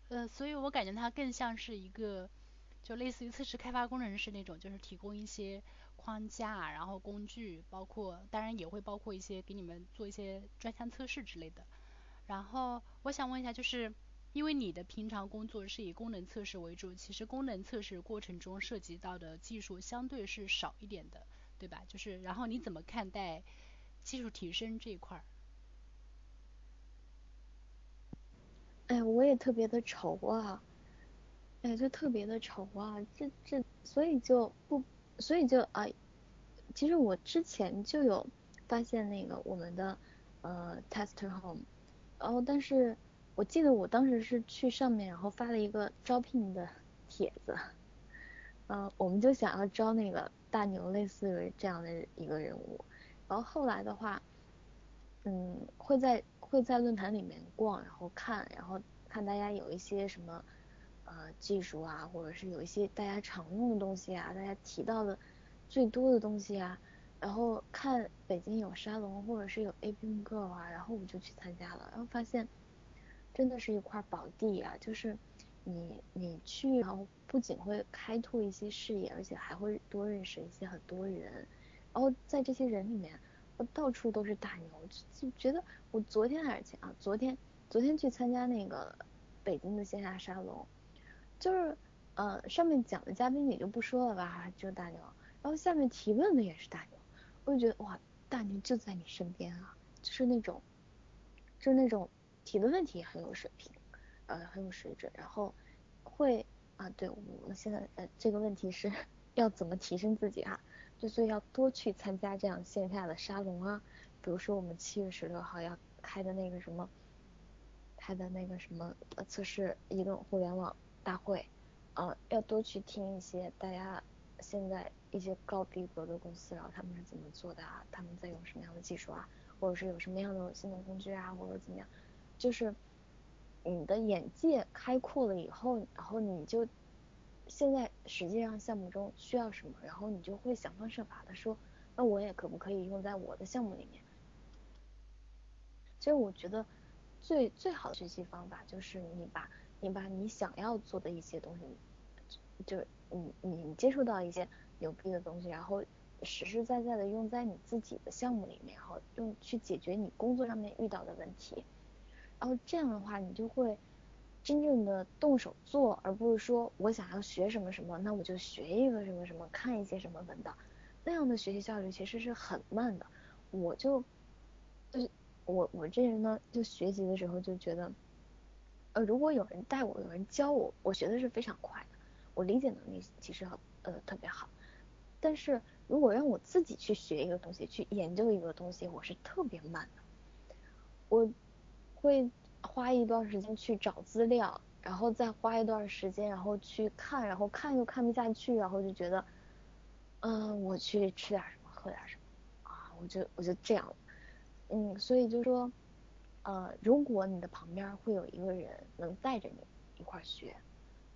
呃，所以我感觉它更像是一个，就类似于测试开发工程师那种，就是提供一些框架，然后工具，包括当然也会包括一些给你们做一些专项测试之类的。然后我想问一下，就是因为你的平常工作是以功能测试为主，其实功能测试过程中涉及到的技术相对是少一点的。对吧？就是，然后你怎么看待技术提升这一块儿？哎，我也特别的愁啊，哎，就特别的愁啊，这这，所以就不，所以就啊，其实我之前就有发现那个我们的呃 tester home，然后但是我记得我当时是去上面然后发了一个招聘的 帖子，嗯，我们就想要招那个。大牛类似于这样的一个人物，然后后来的话，嗯，会在会在论坛里面逛，然后看，然后看大家有一些什么呃技术啊，或者是有一些大家常用的东西啊，大家提到的最多的东西啊，然后看北京有沙龙或者是有 A P M Girl 啊，然后我就去参加了，然后发现真的是一块宝地啊，就是。你你去，然后不仅会开拓一些视野，而且还会多认识一些很多人，然后在这些人里面，我到处都是大牛，就觉得我昨天还是前啊，昨天昨天去参加那个北京的线下沙龙，就是呃上面讲的嘉宾也就不说了吧，就大牛，然后下面提问的也是大牛，我就觉得哇，大牛就在你身边啊，就是那种，就是那种提的问题很有水平。呃，很有水准，然后会啊，对我们现在呃这个问题是 要怎么提升自己哈，就所以要多去参加这样线下的沙龙啊，比如说我们七月十六号要开的那个什么，开的那个什么测试移动互联网大会，啊，要多去听一些大家现在一些高逼格的公司，然后他们是怎么做的啊，他们在用什么样的技术啊，或者是有什么样的新的工具啊，或者怎么样，就是。你的眼界开阔了以后，然后你就现在实际上项目中需要什么，然后你就会想方设法的说，那我也可不可以用在我的项目里面？其实我觉得最最好的学习方法就是你把你把你想要做的一些东西，就你你接触到一些牛逼的东西，然后实实在在的用在你自己的项目里面，然后用去解决你工作上面遇到的问题。然后这样的话，你就会真正的动手做，而不是说我想要学什么什么，那我就学一个什么什么，看一些什么文档，那样的学习效率其实是很慢的。我就就是我我这人呢，就学习的时候就觉得，呃，如果有人带我，有人教我，我学的是非常快的，我理解能力其实很呃特别好。但是如果让我自己去学一个东西，去研究一个东西，我是特别慢的。我。会花一段时间去找资料，然后再花一段时间，然后去看，然后看又看不下去，然后就觉得，嗯，我去吃点什么，喝点什么，啊，我就我就这样，嗯，所以就说，呃，如果你的旁边会有一个人能带着你一块学，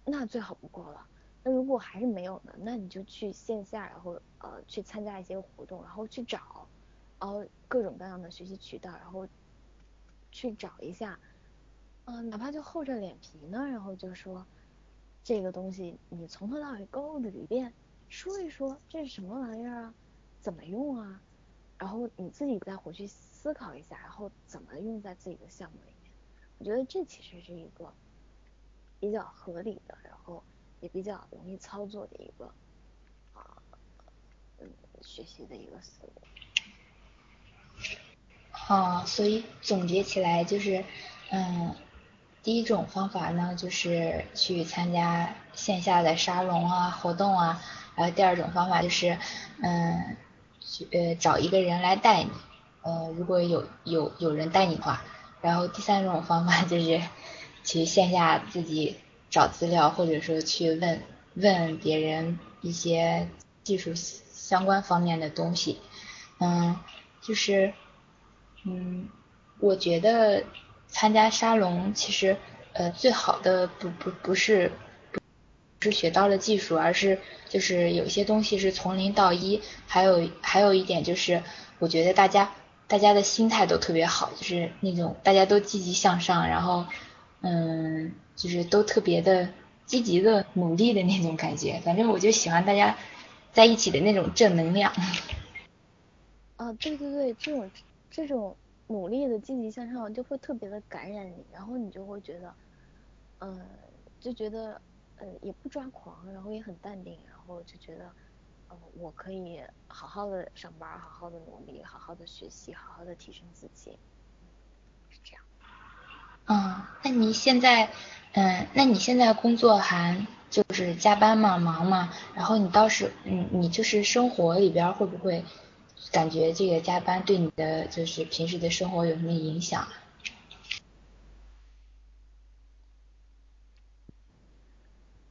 那最好不过了。那如果还是没有呢，那你就去线下，然后呃去参加一些活动，然后去找，然后各种各样的学习渠道，然后。去找一下，嗯，哪怕就厚着脸皮呢，然后就说这个东西你从头到尾勾捋一遍，说一说这是什么玩意儿啊，怎么用啊，然后你自己再回去思考一下，然后怎么用在自己的项目里面。我觉得这其实是一个比较合理的，然后也比较容易操作的一个啊，嗯，学习的一个思路。啊，所以总结起来就是，嗯，第一种方法呢，就是去参加线下的沙龙啊、活动啊，然后第二种方法就是，嗯，去呃找一个人来带你，呃，如果有有有人带你的话，然后第三种方法就是 去线下自己找资料，或者说去问问别人一些技术相关方面的东西。嗯，就是嗯，我觉得参加沙龙其实呃最好的不不不是不是学到了技术，而是就是有些东西是从零到一，还有还有一点就是我觉得大家。大家的心态都特别好，就是那种大家都积极向上，然后，嗯，就是都特别的积极的努力的那种感觉。反正我就喜欢大家在一起的那种正能量。啊，对对对，这种这种努力的积极向上就会特别的感染你，然后你就会觉得，嗯，就觉得呃也不抓狂，然后也很淡定，然后就觉得。呃，我可以好好的上班，好好的努力，好好的学习，好好的提升自己，是这样。嗯，那你现在，嗯，那你现在工作还就是加班嘛？忙嘛？然后你倒是，嗯，你就是生活里边会不会感觉这个加班对你的就是平时的生活有什么影响？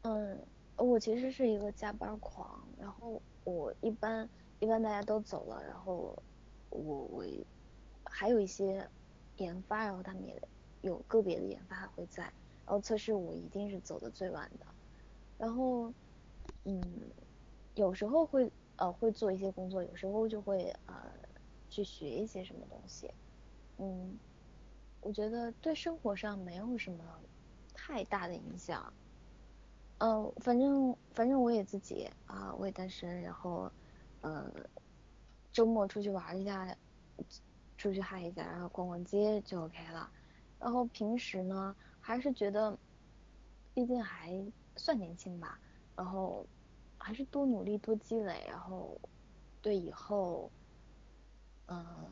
嗯。我其实是一个加班狂，然后我一般一般大家都走了，然后我我还有一些研发，然后他们也有个别的研发会在，然后测试我一定是走的最晚的，然后嗯有时候会呃会做一些工作，有时候就会呃去学一些什么东西，嗯我觉得对生活上没有什么太大的影响。嗯，反正反正我也自己啊，我也单身，然后，呃，周末出去玩一下，出去嗨一下，然后逛逛街就 OK 了。然后平时呢，还是觉得，毕竟还算年轻吧，然后还是多努力多积累，然后对以后，嗯，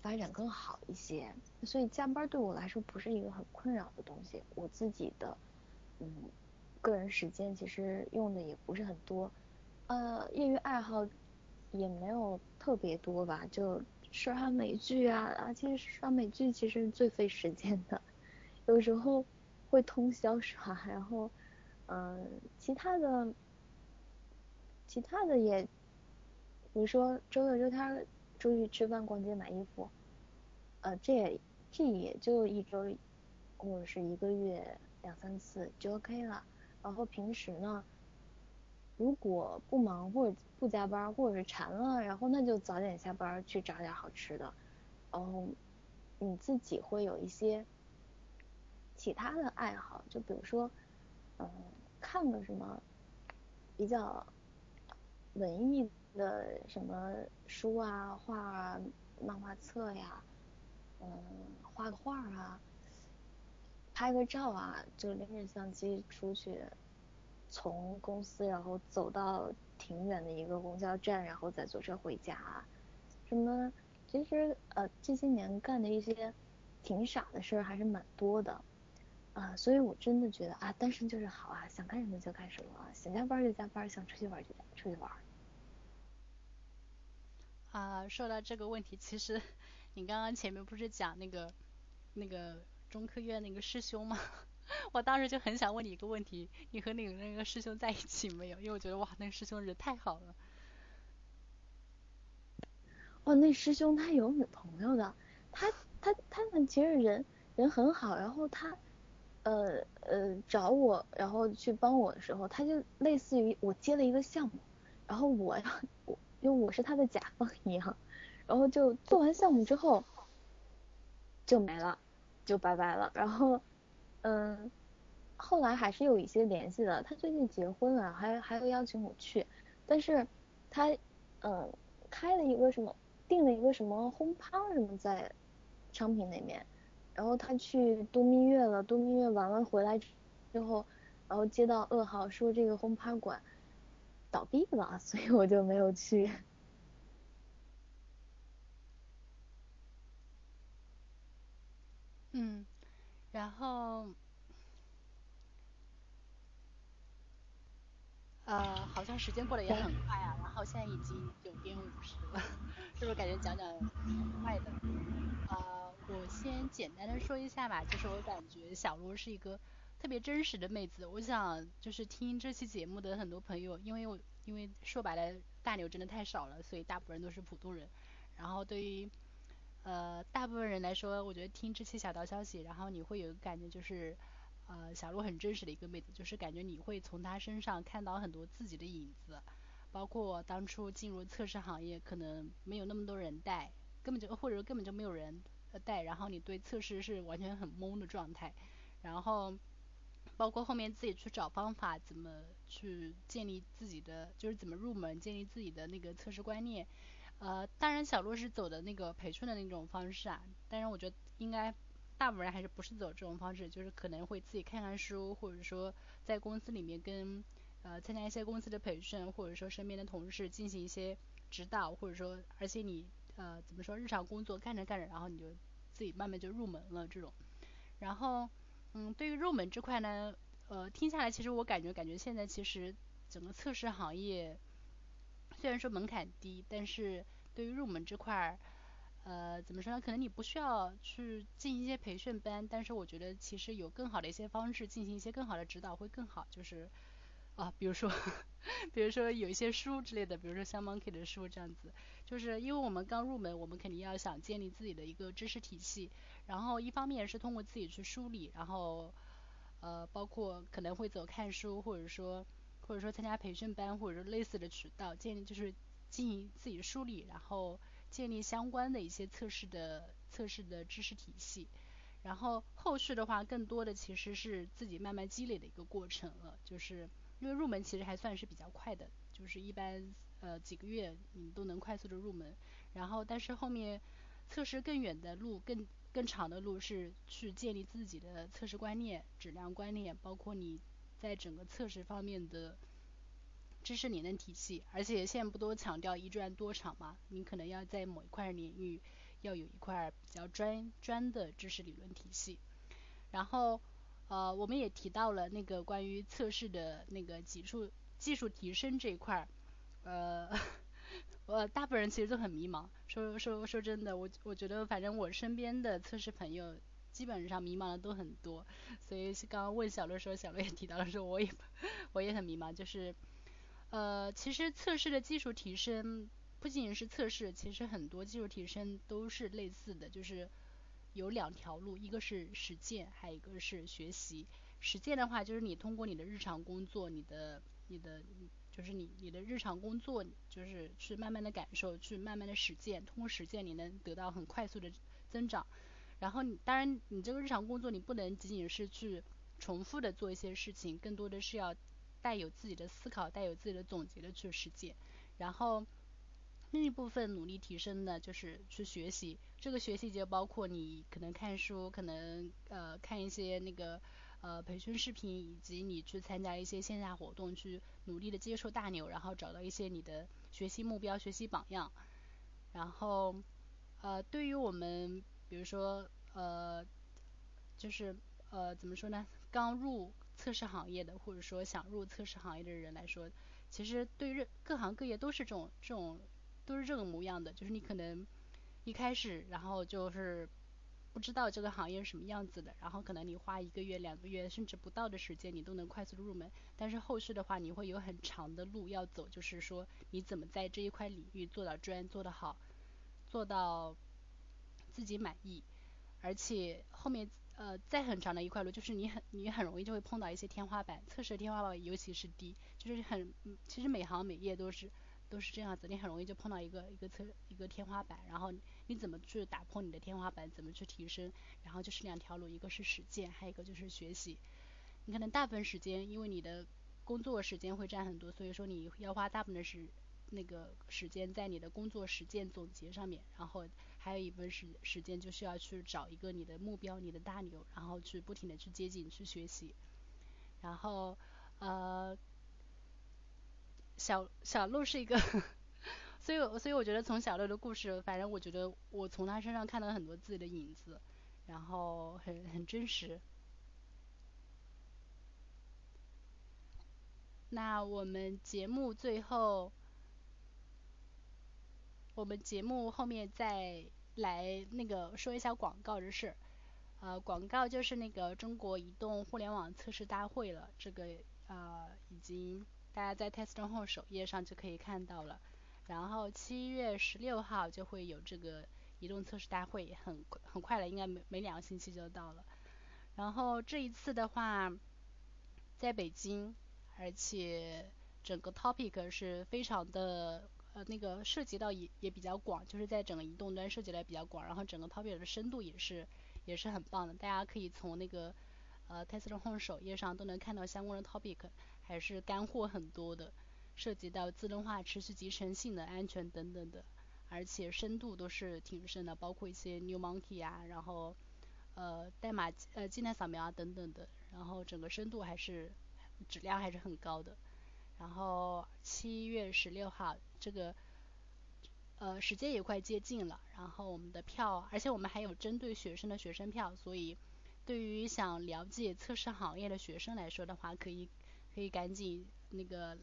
发展更好一些。所以加班对我来说不是一个很困扰的东西，我自己的，嗯。个人时间其实用的也不是很多，呃，业余爱好也没有特别多吧，就刷刷美剧啊啊，其实刷美剧其实最费时间的，有时候会通宵刷，然后嗯，其他的其他的也，比如说周六周天出去吃饭、逛街、买衣服，呃，这也这也就一周或者是一个月两三次就 OK 了。然后平时呢，如果不忙或者不加班或者是馋了，然后那就早点下班去找点好吃的。然后你自己会有一些其他的爱好，就比如说，嗯，看个什么比较文艺的什么书啊、画啊、漫画册呀，嗯，画个画啊。拍个照啊，就拎着相机出去，从公司然后走到挺远的一个公交站，然后再坐车回家。什么？其实呃这些年干的一些挺傻的事儿还是蛮多的啊，所以我真的觉得啊单身就是好啊，想干什么就干什么，想加班就加班，想出去玩就出去玩。啊，说到这个问题，其实你刚刚前面不是讲那个那个。中科院那个师兄吗，我当时就很想问你一个问题，你和那个那个师兄在一起没有？因为我觉得哇，那个师兄人太好了。哇，那师兄他有女朋友的，他他他们其实人人很好，然后他呃呃找我，然后去帮我的时候，他就类似于我接了一个项目，然后我要我 因为我是他的甲方一样，然后就做完项目之后就没了。就拜拜了，然后，嗯，后来还是有一些联系的。他最近结婚了，还还要邀请我去，但是他，嗯，开了一个什么，订了一个什么轰趴什么在昌平那边，然后他去度蜜月了，度蜜月完了回来之后，然后接到噩耗说这个轰趴馆倒闭了，所以我就没有去。嗯，然后，呃，呃，好像时间过得也很快啊，然后现在已经九点五十了，是不是感觉讲讲挺快的？呃，我先简单的说一下吧，就是我感觉小罗是一个特别真实的妹子。我想就是听这期节目的很多朋友，因为我因为说白了大牛真的太少了，所以大部分人都是普通人。然后对于呃大部分人来说，我觉得听这期小道消息，然后你会有一个感觉就是。呃，小鹿很真实的一个妹子，就是感觉你会从她身上看到很多自己的影子，包括当初进入测试行业，可能没有那么多人带，根本就或者说根本就没有人带，然后你对测试是完全很懵的状态，然后包括后面自己去找方法，怎么去建立自己的，就是怎么入门，建立自己的那个测试观念，呃，当然小鹿是走的那个培训的那种方式啊，但是我觉得应该。大部分人还是不是走这种方式，就是可能会自己看看书，或者说在公司里面跟呃参加一些公司的培训，或者说身边的同事进行一些指导，或者说而且你呃怎么说日常工作干着干着，然后你就自己慢慢就入门了这种。然后嗯，对于入门这块呢，呃听下来其实我感觉感觉现在其实整个测试行业虽然说门槛低，但是对于入门这块。呃，怎么说呢？可能你不需要去进一些培训班，但是我觉得其实有更好的一些方式进行一些更好的指导会更好。就是啊，比如说，比如说有一些书之类的，比如说像 Monkey 的书这样子。就是因为我们刚入门，我们肯定要想建立自己的一个知识体系，然后一方面是通过自己去梳理，然后呃，包括可能会走看书，或者说或者说参加培训班，或者说类似的渠道建立，就是进行自己梳理，然后。建立相关的一些测试的测试的知识体系，然后后续的话，更多的其实是自己慢慢积累的一个过程了。就是因为入门其实还算是比较快的，就是一般呃几个月你都能快速的入门。然后但是后面测试更远的路，更更长的路是去建立自己的测试观念、质量观念，包括你在整个测试方面的。知识理论体系，而且现在不都强调一专多长嘛？你可能要在某一块领域要有一块比较专专的知识理论体系。然后呃，我们也提到了那个关于测试的那个技术技术提升这一块，呃，我大部分人其实都很迷茫。说说说真的，我我觉得反正我身边的测试朋友基本上迷茫的都很多。所以刚刚问小乐说，小乐也提到了说，我也我也很迷茫，就是。呃，其实测试的技术提升不仅仅是测试，其实很多技术提升都是类似的，就是有两条路，一个是实践，还有一个是学习。实践的话，就是你通过你的日常工作，你的、你的，就是你、你的日常工作，就是去慢慢的感受，去慢慢的实践，通过实践你能得到很快速的增长。然后你当然你这个日常工作你不能仅仅是去重复的做一些事情，更多的是要。带有自己的思考，带有自己的总结的去实践，然后另一部分努力提升呢，就是去学习。这个学习就包括你可能看书，可能呃看一些那个呃培训视频，以及你去参加一些线下活动，去努力的接触大牛，然后找到一些你的学习目标、学习榜样。然后呃对于我们比如说呃就是呃怎么说呢，刚入。测试行业的，或者说想入测试行业的人来说，其实对于各行各业都是这种这种都是这个模样的，就是你可能一开始，然后就是不知道这个行业是什么样子的，然后可能你花一个月、两个月甚至不到的时间，你都能快速的入门。但是后续的话，你会有很长的路要走，就是说你怎么在这一块领域做到专、做得好，做到自己满意，而且后面。呃，再很长的一块路，就是你很你很容易就会碰到一些天花板，测试天花板尤其是低，就是很，其实每行每业都是都是这样子，你很容易就碰到一个一个测一个天花板，然后你怎么去打破你的天花板，怎么去提升，然后就是两条路，一个是实践，还有一个就是学习。你可能大部分时间，因为你的工作时间会占很多，所以说你要花大部分的时那个时间在你的工作实践总结上面，然后。还有一部分时时间就是要去找一个你的目标，你的大牛，然后去不停的去接近，去学习。然后呃，小小鹿是一个，所以所以我觉得从小六的故事，反正我觉得我从他身上看到很多自己的影子，然后很很真实。那我们节目最后，我们节目后面再来那个说一下广告的事。呃，广告就是那个中国移动互联网测试大会了，这个呃已经大家在 Test Home 首页上就可以看到了。然后七月十六号就会有这个移动测试大会，很很快了，应该没没两个星期就到了。然后这一次的话，在北京，而且整个 topic 是非常的呃那个涉及到也也比较广，就是在整个移动端涉及的比较广，然后整个 topic 的深度也是也是很棒的，大家可以从那个呃 Tesla Home 首页上都能看到相关的 topic，还是干货很多的。涉及到自动化、持续集成性的安全等等的，而且深度都是挺深的，包括一些 New Monkey 啊，然后呃代码呃静态扫描啊等等的，然后整个深度还是质量还是很高的。然后七月十六号这个呃时间也快接近了，然后我们的票，而且我们还有针对学生的学生票，所以对于想了解测试行业的学生来说的话，可以可以赶紧那个。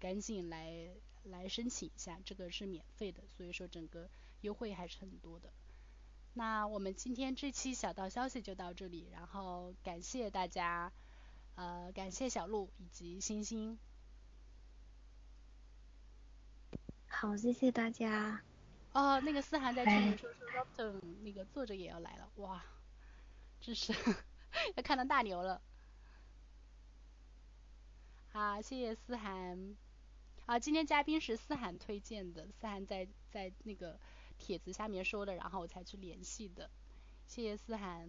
赶紧来来申请一下，这个是免费的，所以说整个优惠还是很多的。那我们今天这期小道消息就到这里，然后感谢大家，呃，感谢小鹿以及星星。好，谢谢大家。哦，那个思涵在群里说说 r o b t o n 那个作者也要来了，哇，真是 要看到大牛了。好，谢谢思涵。啊，今天嘉宾是思涵推荐的，思涵在在那个帖子下面说的，然后我才去联系的，谢谢思涵。